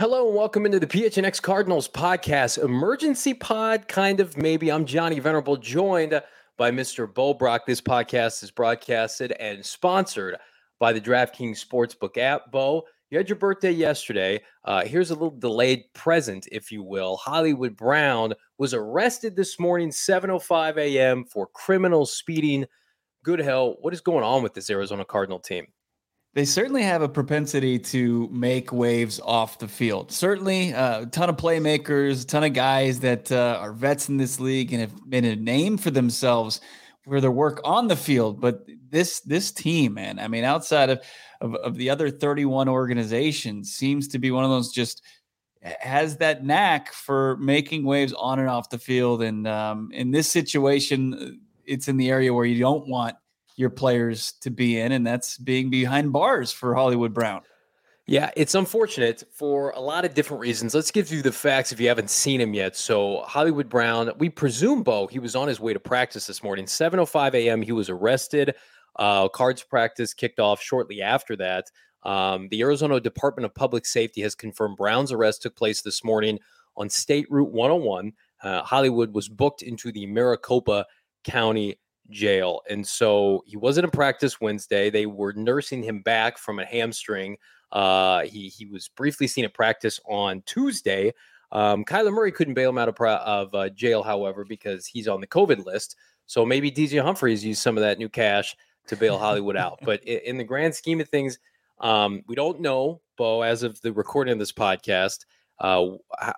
Hello and welcome into the PHNX Cardinals podcast, emergency pod, kind of maybe. I'm Johnny Venerable, joined by Mr. Bo Brock. This podcast is broadcasted and sponsored by the DraftKings Sportsbook app. Bo, you had your birthday yesterday. Uh, here's a little delayed present, if you will. Hollywood Brown was arrested this morning, 7:05 a.m. for criminal speeding. Good hell, what is going on with this Arizona Cardinal team? They certainly have a propensity to make waves off the field. Certainly, uh, a ton of playmakers, a ton of guys that uh, are vets in this league and have made a name for themselves for their work on the field. But this this team, man, I mean, outside of of, of the other 31 organizations, seems to be one of those just has that knack for making waves on and off the field. And um, in this situation, it's in the area where you don't want your players to be in, and that's being behind bars for Hollywood Brown. Yeah, it's unfortunate for a lot of different reasons. Let's give you the facts if you haven't seen him yet. So, Hollywood Brown, we presume Bo, he was on his way to practice this morning. 7:05 a.m. He was arrested. Uh, cards practice kicked off shortly after that. Um, the Arizona Department of Public Safety has confirmed Brown's arrest took place this morning on State Route 101. Uh, Hollywood was booked into the Maricopa County jail. And so he wasn't in practice Wednesday. They were nursing him back from a hamstring. Uh, he he was briefly seen at practice on Tuesday. Um, Kyler Murray couldn't bail him out of, of uh, jail, however, because he's on the COVID list. So maybe DJ Humphries used some of that new cash to bail Hollywood out. But in, in the grand scheme of things, um, we don't know, Bo, as of the recording of this podcast, uh,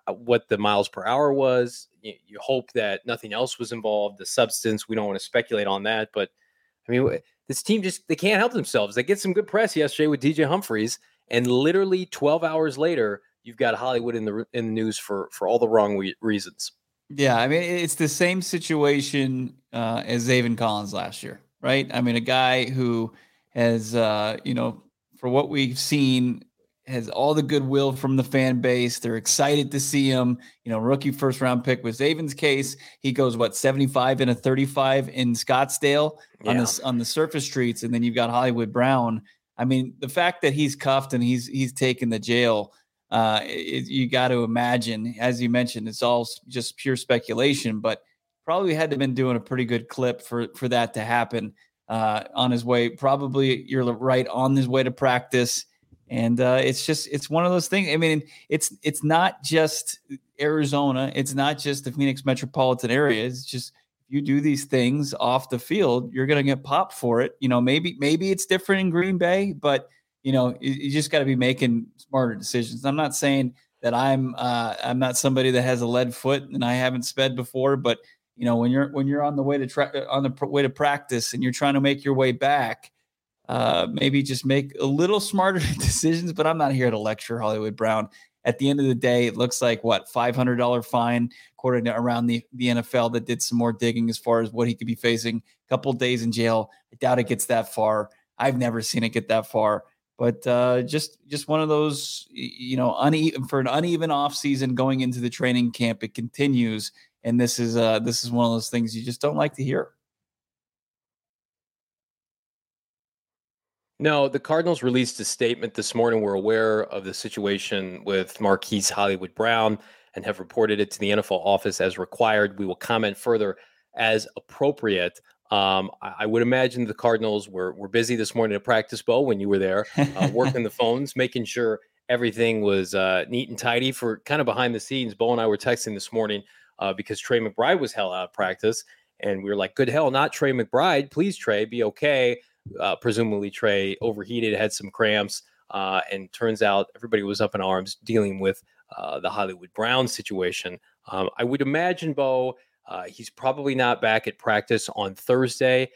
what the miles per hour was. You, you, hope that nothing else was involved. The substance, we don't want to speculate on that. But I mean, this team just they can't help themselves. They get some good press yesterday with DJ Humphries, and literally 12 hours later, you've got Hollywood in the in the news for for all the wrong we- reasons. Yeah, I mean, it's the same situation uh, as Zaven Collins last year, right? I mean, a guy who has, uh, you know, for what we've seen, has all the goodwill from the fan base. They're excited to see him. You know, rookie first round pick was Zaven's case. He goes what 75 and a 35 in Scottsdale yeah. on the on the surface streets, and then you've got Hollywood Brown. I mean, the fact that he's cuffed and he's he's taken the jail, uh, it, you got to imagine, as you mentioned, it's all just pure speculation, but probably had to have been doing a pretty good clip for for that to happen uh, on his way. Probably you're right on his way to practice and uh, it's just it's one of those things. I mean, it's it's not just Arizona. It's not just the Phoenix metropolitan area. It's just if you do these things off the field, you're going to get popped for it. You know, maybe maybe it's different in Green Bay, but you know, you, you just got to be making smarter decisions. I'm not saying that I'm uh, I'm not somebody that has a lead foot and I haven't sped before, but you know, when you're when you're on the way to tra- on the pr- way to practice and you're trying to make your way back uh, maybe just make a little smarter decisions. But I'm not here to lecture Hollywood Brown. At the end of the day, it looks like what $500 fine, according to around the, the NFL that did some more digging as far as what he could be facing. A couple days in jail. I doubt it gets that far. I've never seen it get that far. But uh, just just one of those, you know, uneven for an uneven off season going into the training camp. It continues, and this is uh, this is one of those things you just don't like to hear. No, the Cardinals released a statement this morning. We're aware of the situation with Marquise Hollywood Brown and have reported it to the NFL office as required. We will comment further as appropriate. Um, I, I, would imagine the Cardinals were, were busy this morning at practice, Bo, when you were there, uh, working the phones, making sure everything was uh, neat and tidy for kind of behind the scenes. Bo and I were texting this morning uh, because Trey McBride was hell out of practice. And we were like, good hell, not Trey McBride. Please, Trey, be okay uh, presumably Trey overheated, had some cramps, uh, and turns out everybody was up in arms dealing with uh, the Hollywood Brown situation. Um, I would imagine, Bo, Uh, he's probably not back at practice on Thursday.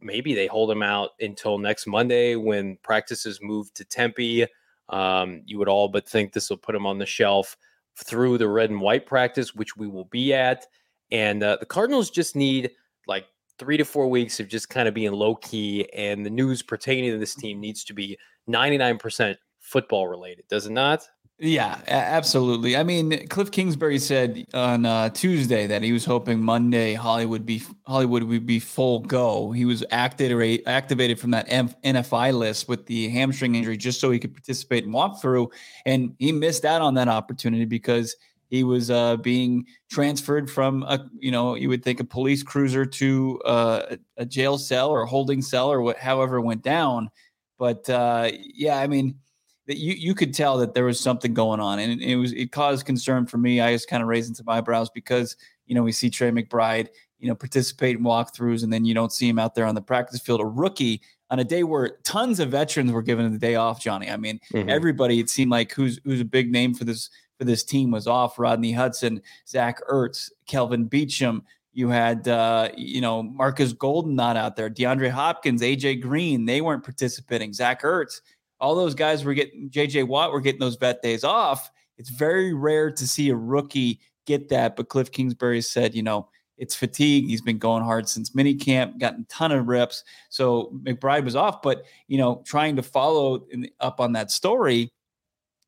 Maybe they hold him out until next Monday when practices move to Tempe. Um, you would all but think this will put him on the shelf through the red and white practice, which we will be at. And uh, the Cardinals just need like three to four weeks of just kind of being low key. And the news pertaining to this team needs to be 99% football related, does it not? Yeah, absolutely. I mean, Cliff Kingsbury said on uh, Tuesday that he was hoping Monday Hollywood be Hollywood would be full go. He was activated activated from that NFI list with the hamstring injury just so he could participate in walkthrough, and he missed out on that opportunity because he was uh, being transferred from a you know you would think a police cruiser to uh, a jail cell or a holding cell or what however went down. But uh, yeah, I mean that you you could tell that there was something going on, and it, it was it caused concern for me. I just kind of raised some eyebrows because you know we see Trey McBride you know participate in walkthroughs, and then you don't see him out there on the practice field. A rookie on a day where tons of veterans were given the day off. Johnny, I mean mm-hmm. everybody. It seemed like who's who's a big name for this for this team was off. Rodney Hudson, Zach Ertz, Kelvin Beachum. You had, uh, you know, Marcus Golden not out there. DeAndre Hopkins, AJ Green, they weren't participating. Zach Ertz, all those guys were getting JJ Watt were getting those vet days off. It's very rare to see a rookie get that. But Cliff Kingsbury said, you know, it's fatigue. He's been going hard since minicamp, gotten a ton of reps. So McBride was off, but you know, trying to follow in, up on that story,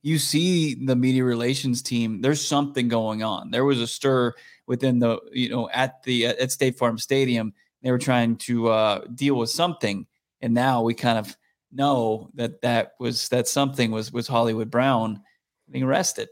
you see the media relations team. There's something going on. There was a stir within the, you know, at the at State Farm Stadium. They were trying to uh, deal with something, and now we kind of know that that was that something was was Hollywood Brown being arrested.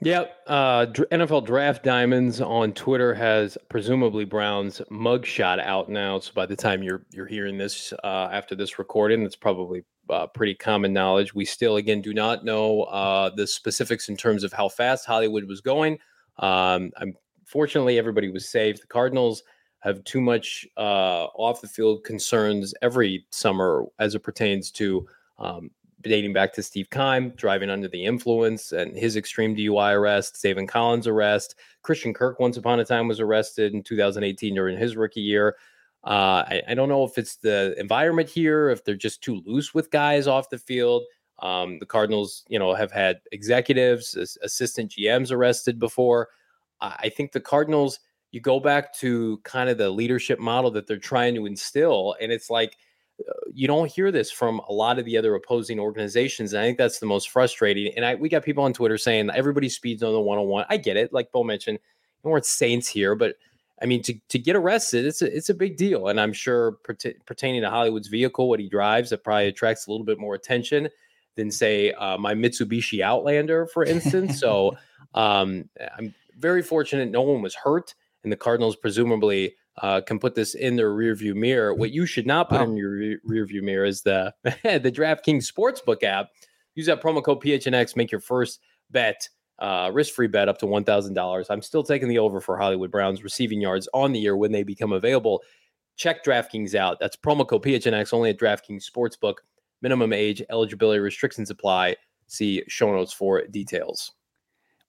Yep. Uh, NFL Draft Diamonds on Twitter has presumably Brown's mugshot out now. So by the time you're you're hearing this uh, after this recording, it's probably uh, pretty common knowledge. We still again do not know uh, the specifics in terms of how fast Hollywood was going. Um, I'm fortunately everybody was safe. The Cardinals have too much uh, off the field concerns every summer as it pertains to um, dating back to Steve Keim driving under the influence and his extreme DUI arrest, Zaven Collins arrest. Christian Kirk once upon a time was arrested in 2018 during his rookie year. Uh, I, I, don't know if it's the environment here, if they're just too loose with guys off the field. Um, the Cardinals, you know, have had executives, assistant GMs arrested before. I think the Cardinals – you go back to kind of the leadership model that they're trying to instill and it's like uh, you don't hear this from a lot of the other opposing organizations and i think that's the most frustrating and i we got people on twitter saying everybody speeds on the one-on-one i get it like bo mentioned we weren't saints here but i mean to, to get arrested it's a, it's a big deal and i'm sure pertaining to hollywood's vehicle what he drives it probably attracts a little bit more attention than say uh, my mitsubishi outlander for instance so um, i'm very fortunate no one was hurt and the Cardinals presumably uh, can put this in their rearview mirror. What you should not put wow. in your re- rearview mirror is the the DraftKings Sportsbook app. Use that promo code PHNX, make your first bet, uh, risk free bet up to $1,000. I'm still taking the over for Hollywood Browns receiving yards on the year when they become available. Check DraftKings out. That's promo code PHNX only at DraftKings Sportsbook. Minimum age, eligibility restrictions apply. See show notes for details.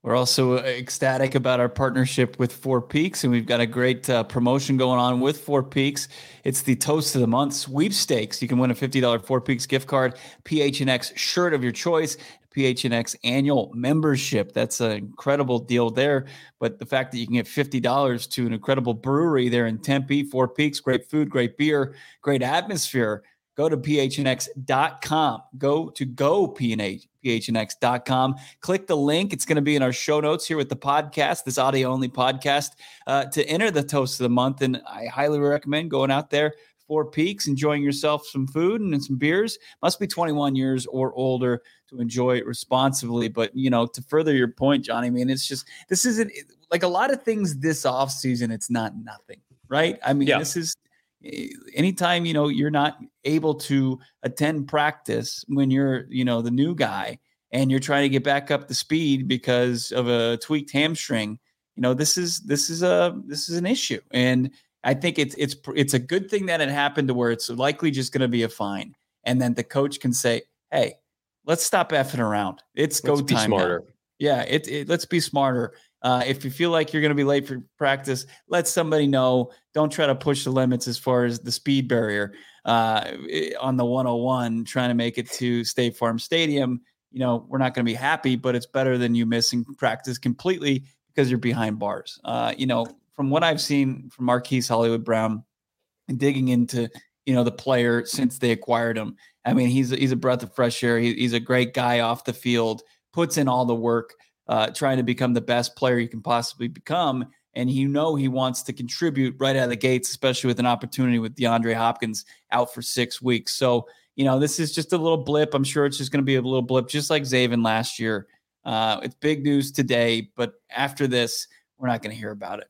We're also ecstatic about our partnership with Four Peaks, and we've got a great uh, promotion going on with Four Peaks. It's the Toast of the Month sweepstakes. You can win a $50 Four Peaks gift card, PHNX shirt of your choice, PHNX annual membership. That's an incredible deal there. But the fact that you can get $50 to an incredible brewery there in Tempe, Four Peaks, great food, great beer, great atmosphere go to phnx.com. Go to go phnx.com. Click the link. It's going to be in our show notes here with the podcast, this audio only podcast, uh, to enter the toast of the month. And I highly recommend going out there. Four Peaks, enjoying yourself some food and some beers. Must be 21 years or older to enjoy it responsibly. But you know, to further your point, Johnny, I mean, it's just this isn't like a lot of things this off season. It's not nothing, right? I mean, yeah. this is eh, anytime you know you're not able to attend practice when you're you know the new guy and you're trying to get back up to speed because of a tweaked hamstring you know this is this is a this is an issue and i think it's it's it's a good thing that it happened to where it's likely just going to be a fine and then the coach can say hey let's stop effing around it's let's go time smarter now. yeah it, it, let's be smarter Uh, if you feel like you're going to be late for practice, let somebody know. Don't try to push the limits as far as the speed barrier uh, on the 101, trying to make it to State Farm Stadium. You know, we're not going to be happy, but it's better than you missing practice completely because you're behind bars. Uh, you know, from what I've seen from Marquise Hollywood Brown and digging into, you know, the player since they acquired him, I mean, he's he's a breath of fresh air. He, he's a great guy off the field, puts in all the work uh, trying to become the best player you can possibly become. And you know he wants to contribute right out of the gates, especially with an opportunity with DeAndre Hopkins out for six weeks. So, you know, this is just a little blip. I'm sure it's just going to be a little blip, just like Zaven last year. Uh, it's big news today, but after this, we're not going to hear about it.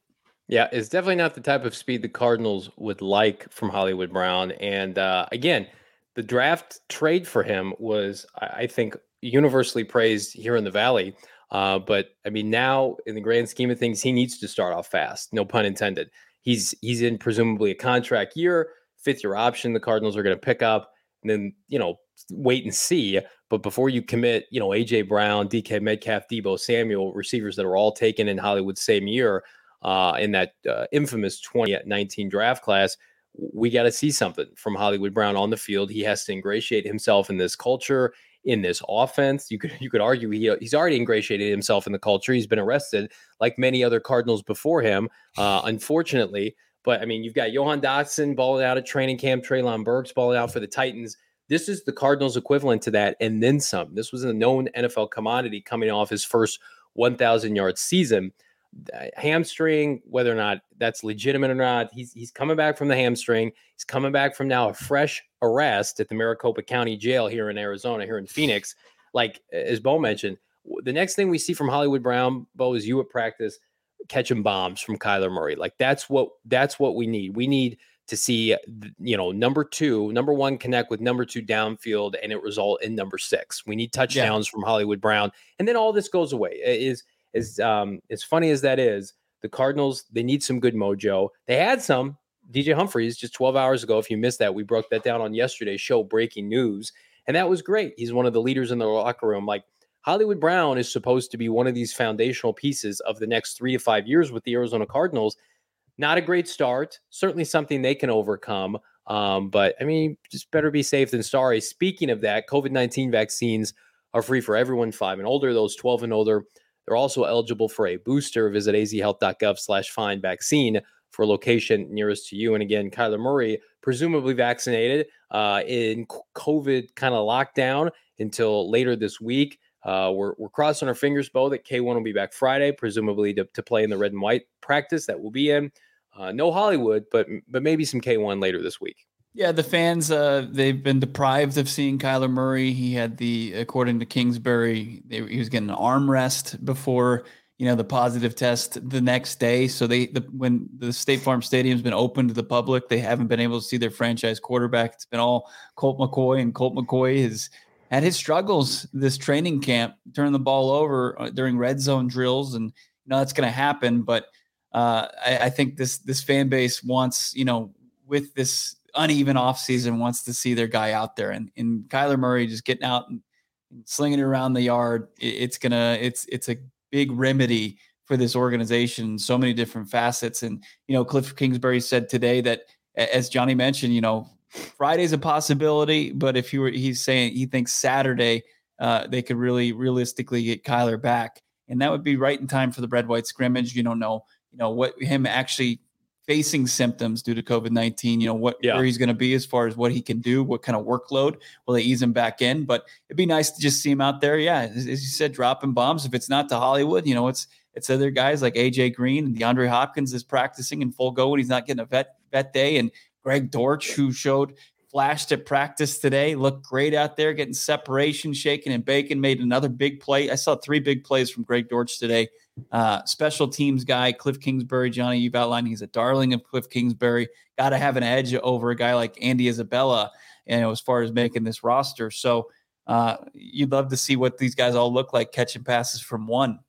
Yeah, it's definitely not the type of speed the Cardinals would like from Hollywood Brown. And uh, again, the draft trade for him was, I think, universally praised here in the Valley. Uh, but I mean, now in the grand scheme of things, he needs to start off fast. No pun intended. He's he's in presumably a contract year, fifth year option. The Cardinals are going to pick up, and then you know wait and see. But before you commit, you know AJ Brown, DK Metcalf, Deebo Samuel, receivers that are all taken in Hollywood same year uh, in that uh, infamous 2019 draft class. We got to see something from Hollywood Brown on the field. He has to ingratiate himself in this culture in this offense. You could you could argue he he's already ingratiated himself in the culture. He's been arrested like many other Cardinals before him, uh, unfortunately. But I mean, you've got Jahan Dotson balling out at training camp, Treylon Burks balling out for the Titans. This is the Cardinals equivalent to that, and then some. This was a known NFL commodity coming off his first 1,000 yard season hamstring, whether or not that's legitimate or not. He's he's coming back from the hamstring. He's coming back from now a fresh arrest at the Maricopa County Jail here in Arizona, here in Phoenix. Like as Bo mentioned, the next thing we see from Hollywood Brown, Bo, is you at practice catching bombs from Kyler Murray. Like that's what that's what we need. We need to see you know number two, number one connect with number two downfield, and it result in number six. We need touchdowns yeah. from Hollywood Brown, and then all this goes away. Is as um, as funny as that is, the Cardinals they need some good mojo. They had some. DJ Humphries just 12 hours ago. If you missed that, we broke that down on yesterday's show, breaking news, and that was great. He's one of the leaders in the locker room. Like Hollywood Brown is supposed to be one of these foundational pieces of the next three to five years with the Arizona Cardinals. Not a great start. Certainly something they can overcome. Um, but I mean, just better be safe than sorry. Speaking of that, COVID 19 vaccines are free for everyone five and older, those 12 and older. They're also eligible for a booster. Visit azhealth.gov slash find vaccine for a location nearest to you. And again, Kyler Murray, presumably vaccinated uh, in COVID kind of lockdown until later this week. Uh, we're, we're crossing our fingers, Bo, that K1 will be back Friday, presumably to, to play in the red and white practice that will be in. Uh, no Hollywood, but but maybe some K1 later this week. Yeah, the fans uh, they've been deprived of seeing Kyler Murray. He had the according to Kingsbury, they, he was getting an arm rest before you know the positive test the next day. So they the, when the State Farm Stadium's been open to the public, they haven't been able to see their franchise quarterback. It's been all Colt McCoy, and Colt McCoy has had his struggles this training camp, turning the ball over uh, during red zone drills, and you know that's going to happen. But uh, I, I think this this fan base wants you know with this uneven offseason wants to see their guy out there. And, and Kyler Murray just getting out and, slinging it around the yard, it, it's gonna it's it's a big remedy for this organization. So many different facets. And you know, Cliff Kingsbury said today that as Johnny mentioned, you know, Friday's a possibility, but if you were he's saying he thinks Saturday uh, they could really realistically get Kyler back. And that would be right in time for the red white scrimmage. You don't know, you know, what him actually facing symptoms due to COVID 19, you know, what yeah. where he's going to be as far as what he can do, what kind of workload will they ease him back in. But it'd be nice to just see him out there. Yeah, as, as you said, dropping bombs. If it's not to Hollywood, you know, it's it's other guys like AJ Green and DeAndre Hopkins is practicing in full go when he's not getting a vet vet day. And Greg Dortch, who showed flashed at practice today, looked great out there, getting separation, shaking and baking, made another big play. I saw three big plays from Greg Dortch today. Uh, special teams guy, Cliff Kingsbury, Johnny, you've outlined he's a darling of Cliff Kingsbury. Got to have an edge over a guy like Andy Isabella, you know, as far as making this roster. So uh, you'd love to see what these guys all look like catching passes from one.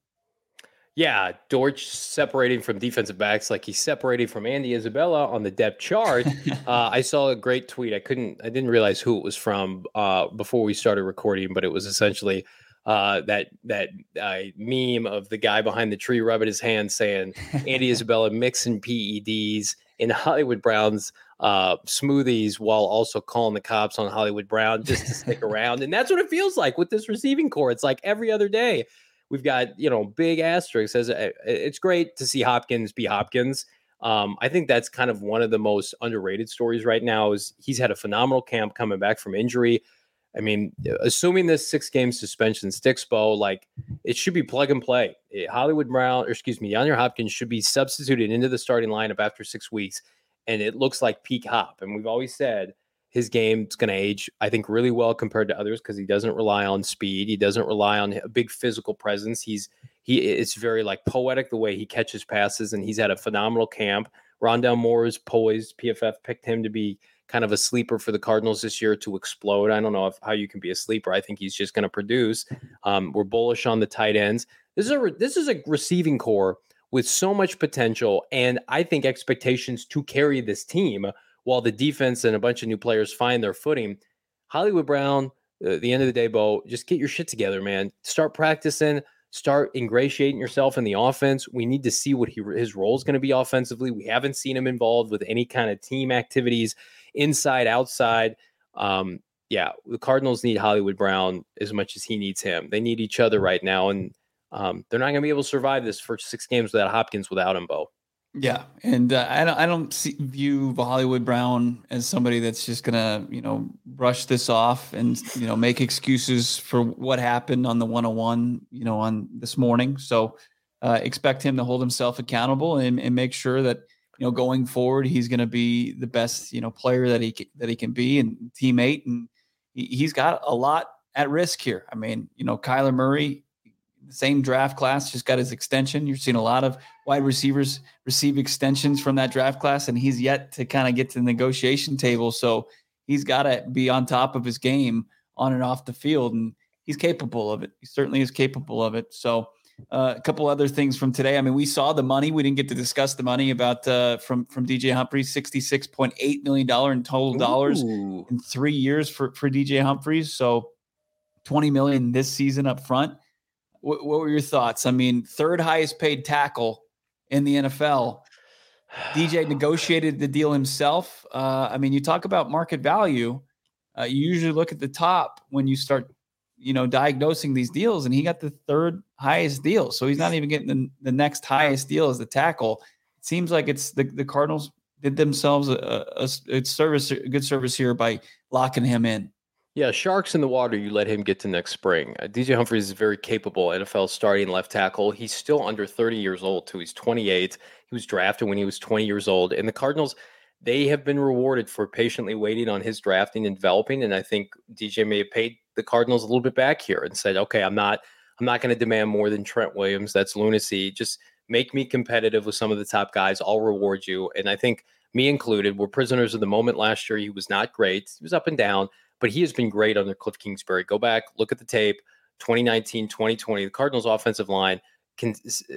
Yeah, Dortch separating from defensive backs like he's separating from Andy Isabella on the depth chart. uh, I saw a great tweet. I couldn't, I didn't realize who it was from uh, before we started recording, but it was essentially uh, that that uh, meme of the guy behind the tree rubbing his hands saying Andy Isabella mixing PEDs in Hollywood Brown's uh, smoothies while also calling the cops on Hollywood Brown just to stick around. And that's what it feels like with this receiving corps. It's like every other day we've got, you know, big asterisks. As uh, it's great to see Hopkins be Hopkins. Um, I think that's kind of one of the most underrated stories right now. Is he's had a phenomenal camp coming back from injury. I mean, assuming this six game suspension sticks, Bo, like it should be plug and play. Eh, Hollywood Brown, or excuse me, DeAndre Hopkins should be substituted into the starting lineup after six weeks, and it looks like peak Hop. And we've always said his game's going to age, I think, really well compared to others because he doesn't rely on speed. He doesn't rely on a big physical presence. He's he it's very like poetic the way he catches passes, and he's had a phenomenal camp. Rondale Moore is poised. PFF picked him to be kind of a sleeper for the Cardinals this year to explode. I don't know if, how you can be a sleeper. I think he's just going to produce. Um, we're bullish on the tight ends. This is a this is a receiving corps with so much potential, and I think expectations to carry this team while the defense and a bunch of new players find their footing. Hollywood Brown, uh, the end of the day, Bo, just get your shit together, man. Start practicing. Start ingratiating yourself in the offense. We need to see what he, his role is going to be offensively. We haven't seen him involved with any kind of team activities inside, outside. Um, yeah, the Cardinals need Hollywood Brown as much as he needs him. They need each other right now, and um, they're not going to be able to survive this first six games without Hopkins without him, Bo. Yeah, and uh, I don't I don't see, view Hollywood Brown as somebody that's just gonna you know brush this off and you know make excuses for what happened on the 101 you know on this morning. So uh, expect him to hold himself accountable and, and make sure that you know, going forward, he's going to be the best, you know, player that he that he can be and teammate, and he, has got a lot at risk here. I mean, you know, Kyler Murray, same draft class, just got his extension. You're seeing a lot of wide receivers receive extensions from that draft class, and he's yet to kind of get to the negotiation table. So he's got to be on top of his game on and off the field, and he's capable of it. He certainly is capable of it. So uh, a couple other things from today. I mean, we saw the money. We didn't get to discuss the money about uh, from from DJ Humphries, sixty six point eight million dollar in total dollars Ooh. in three years for for DJ Humphries. So twenty million this season up front. what were your thoughts? I mean, third highest paid tackle in the NFL. DJ negotiated the deal himself. Uh, I mean, you talk about market value. Uh, you usually look at the top when you start you know, diagnosing these deals, and he got the third highest deal. So he's not even getting the, the next highest deal as the tackle. It seems like it's the, the Cardinals did themselves a, a, a service, a good service here by locking him in. Yeah, sharks in the water. You let him get to next spring. Uh, DJ Humphries is very capable NFL starting left tackle. He's still under 30 years old, too. He's 28. He was drafted when he was 20 years old. And the Cardinals, they have been rewarded for patiently waiting on his drafting and developing. And I think DJ may have paid the Cardinals a little bit back here and said, okay, I'm not I'm not going to demand more than Trent Williams. That's lunacy. Just make me competitive with some of the top guys. I'll reward you. And I think me included, we're prisoners of the moment last year. He was not great. He was up and down, but he has been great under Cliff Kingsbury. Go back, look at the tape. 2019, 2020, the Cardinals offensive line can uh,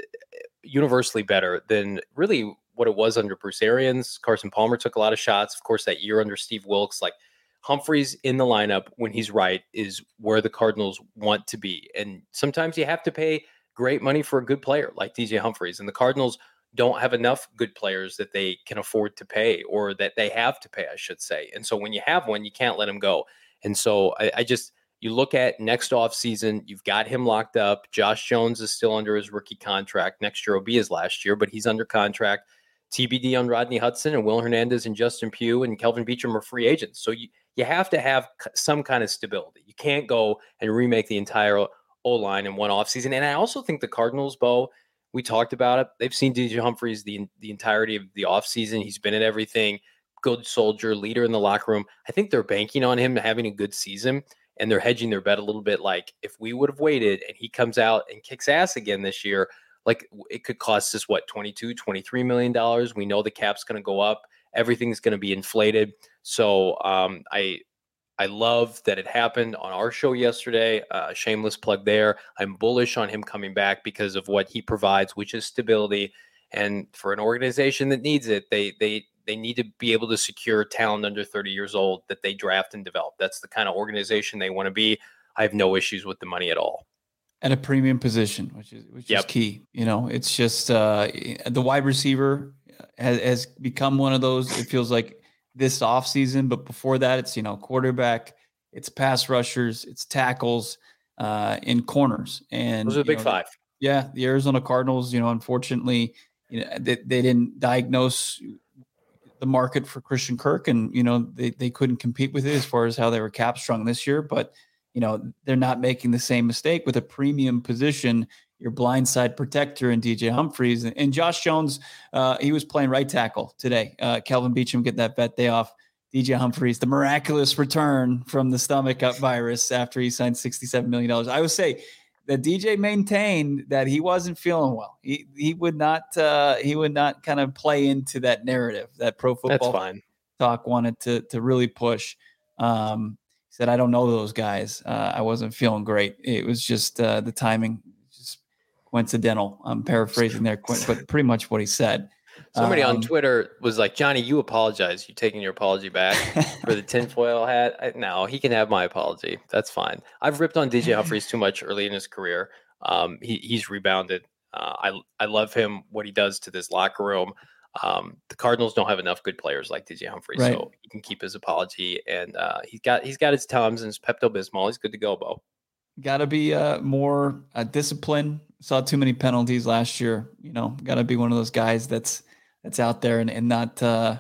universally better than really what it was under Bruce Arians. Carson Palmer took a lot of shots. Of course, that year under Steve Wilks, like Humphries in the lineup when he's right is where the Cardinals want to be. And sometimes you have to pay great money for a good player like DJ Humphries. And the Cardinals don't have enough good players that they can afford to pay or that they have to pay, I should say. And so when you have one, you can't let him go. And so I, I just you look at next off season, you've got him locked up. Josh Jones is still under his rookie contract. Next year will be his last year, but he's under contract. TBD on Rodney Hudson and Will Hernandez and Justin Pugh and Kelvin Beachum are free agents. So you you have to have some kind of stability. You can't go and remake the entire O line in one offseason. And I also think the Cardinals, Bo, we talked about it. They've seen DJ Humphries the the entirety of the offseason. He's been at everything, good soldier, leader in the locker room. I think they're banking on him having a good season and they're hedging their bet a little bit. Like if we would have waited and he comes out and kicks ass again this year, like it could cost us what 22 23 million dollars we know the cap's going to go up everything's going to be inflated. So um, i i love that it happened on our show yesterday uh, shameless plug there. I'm bullish on him coming back because of what he provides which is stability. And for an organization that needs it they they they need to be able to secure talent under 30 years old that they draft and develop. That's the kind of organization they want to be. I have no issues with the money at all. At a premium position, which is which yep. is key. You know, it's just uh, the wide receiver has, has become one of those. It feels like this offseason, but before that, it's you know quarterback, it's pass rushers, it's tackles, uh, in corners, and those are the big know, five. Yeah, the Arizona Cardinals. You know, unfortunately, you know they, they didn't diagnose the market for Christian Kirk, and you know they they couldn't compete with it as far as how they were cap strung this year, but you know, they're not making the same mistake with a premium position, your blindside protector and DJ Humphries. And, and Josh Jones, uh, he was playing right tackle today. Uh, Kelvin Beachum getting that vet day off. DJ Humphries, the miraculous return from the stomach up virus after he signed $67 million. I would say that DJ maintained that he wasn't feeling well. He he would not uh, he would not kind of play into that narrative that pro football talk wanted to to really push. Um, he said, I don't know those guys. Uh, I wasn't feeling great. It was just uh, the timing, coincidental. I'm paraphrasing there, but pretty much what he said. Somebody um, on Twitter was like, Johnny, you apologize. You taking your apology back for the tinfoil hat? I, no, he can have my apology. That's fine. I've ripped on DJ Humphries too much early in his career. Um, he, he's rebounded. Uh, I I love him what he does to this locker room. Um, the Cardinals don't have enough good players like DJ Humphrey, right. so he can keep his apology. And uh, he's got he's got his Tums and his Pepto Bismol. He's good to go, Bo. Got to be uh, more uh, disciplined. Saw too many penalties last year. You know, got to be one of those guys that's that's out there and and not uh,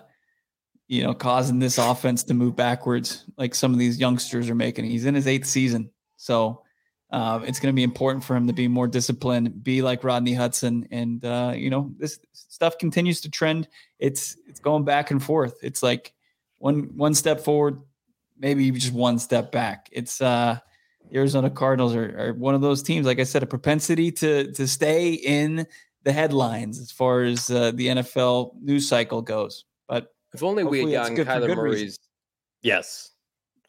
you know causing this offense to move backwards like some of these youngsters are making. He's in his eighth season, so uh, it's going to be important for him to be more disciplined, be like Rodney Hudson, and uh, you know this stuff continues to trend. It's it's going back and forth. It's like one one step forward, maybe just one step back. It's uh, Arizona Cardinals are, are one of those teams. Like I said, a propensity to to stay in the headlines as far as uh, the NFL news cycle goes. But if only we had gotten Kyler Murray's, reason. yes,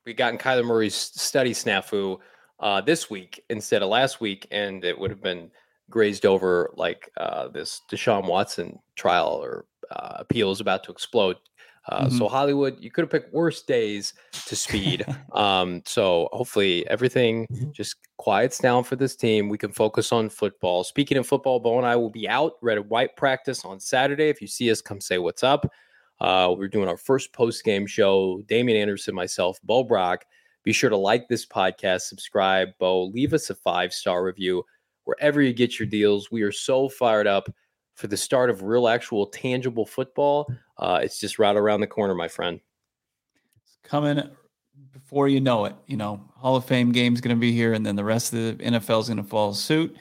we gotten Kyler Murray's study snafu uh, this week instead of last week, and it would have been grazed over like uh, this Deshaun Watson trial or uh, appeal is about to explode. Uh, mm-hmm. So Hollywood, you could have picked worse days to speed. um, so hopefully everything mm-hmm. just quiets down for this team. We can focus on football. Speaking of football, Bo and I will be out red and white practice on Saturday. If you see us, come say what's up. Uh, we're doing our first post game show. Damian Anderson, myself, Bo Brock. Be sure to like this podcast, subscribe, Bo, leave us a five star review wherever you get your deals. We are so fired up for the start of real, actual, tangible football. Uh, it's just right around the corner, my friend. It's coming before you know it. You know, Hall of Fame game's going to be here, and then the rest of the NFL is going to follow suit.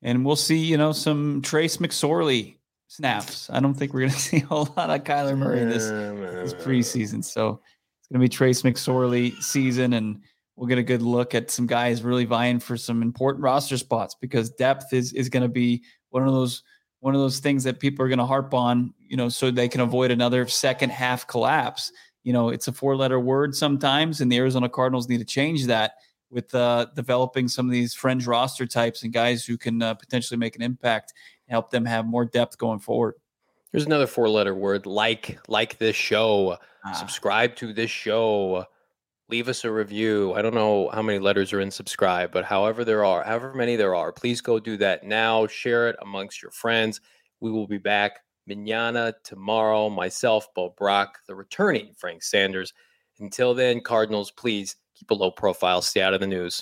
And we'll see, you know, some Trace McSorley snaps. I don't think we're going to see a whole lot of Kyler Murray this, this preseason. So it's going to be Trace McSorley season, and we'll get a good look at some guys really vying for some important roster spots because depth is is going to be one of those one of those things that people are going to harp on, you know, so they can avoid another second half collapse. You know, it's a four letter word sometimes, and the Arizona Cardinals need to change that with uh, developing some of these fringe roster types and guys who can uh, potentially make an impact and help them have more depth going forward. There's another four letter word like like this show. Ah. Subscribe to this show. Leave us a review. I don't know how many letters are in subscribe, but however there are, however many there are, please go do that now. Share it amongst your friends. We will be back manana tomorrow. Myself, Bo Brock, the returning Frank Sanders. Until then, Cardinals, please keep a low profile. Stay out of the news.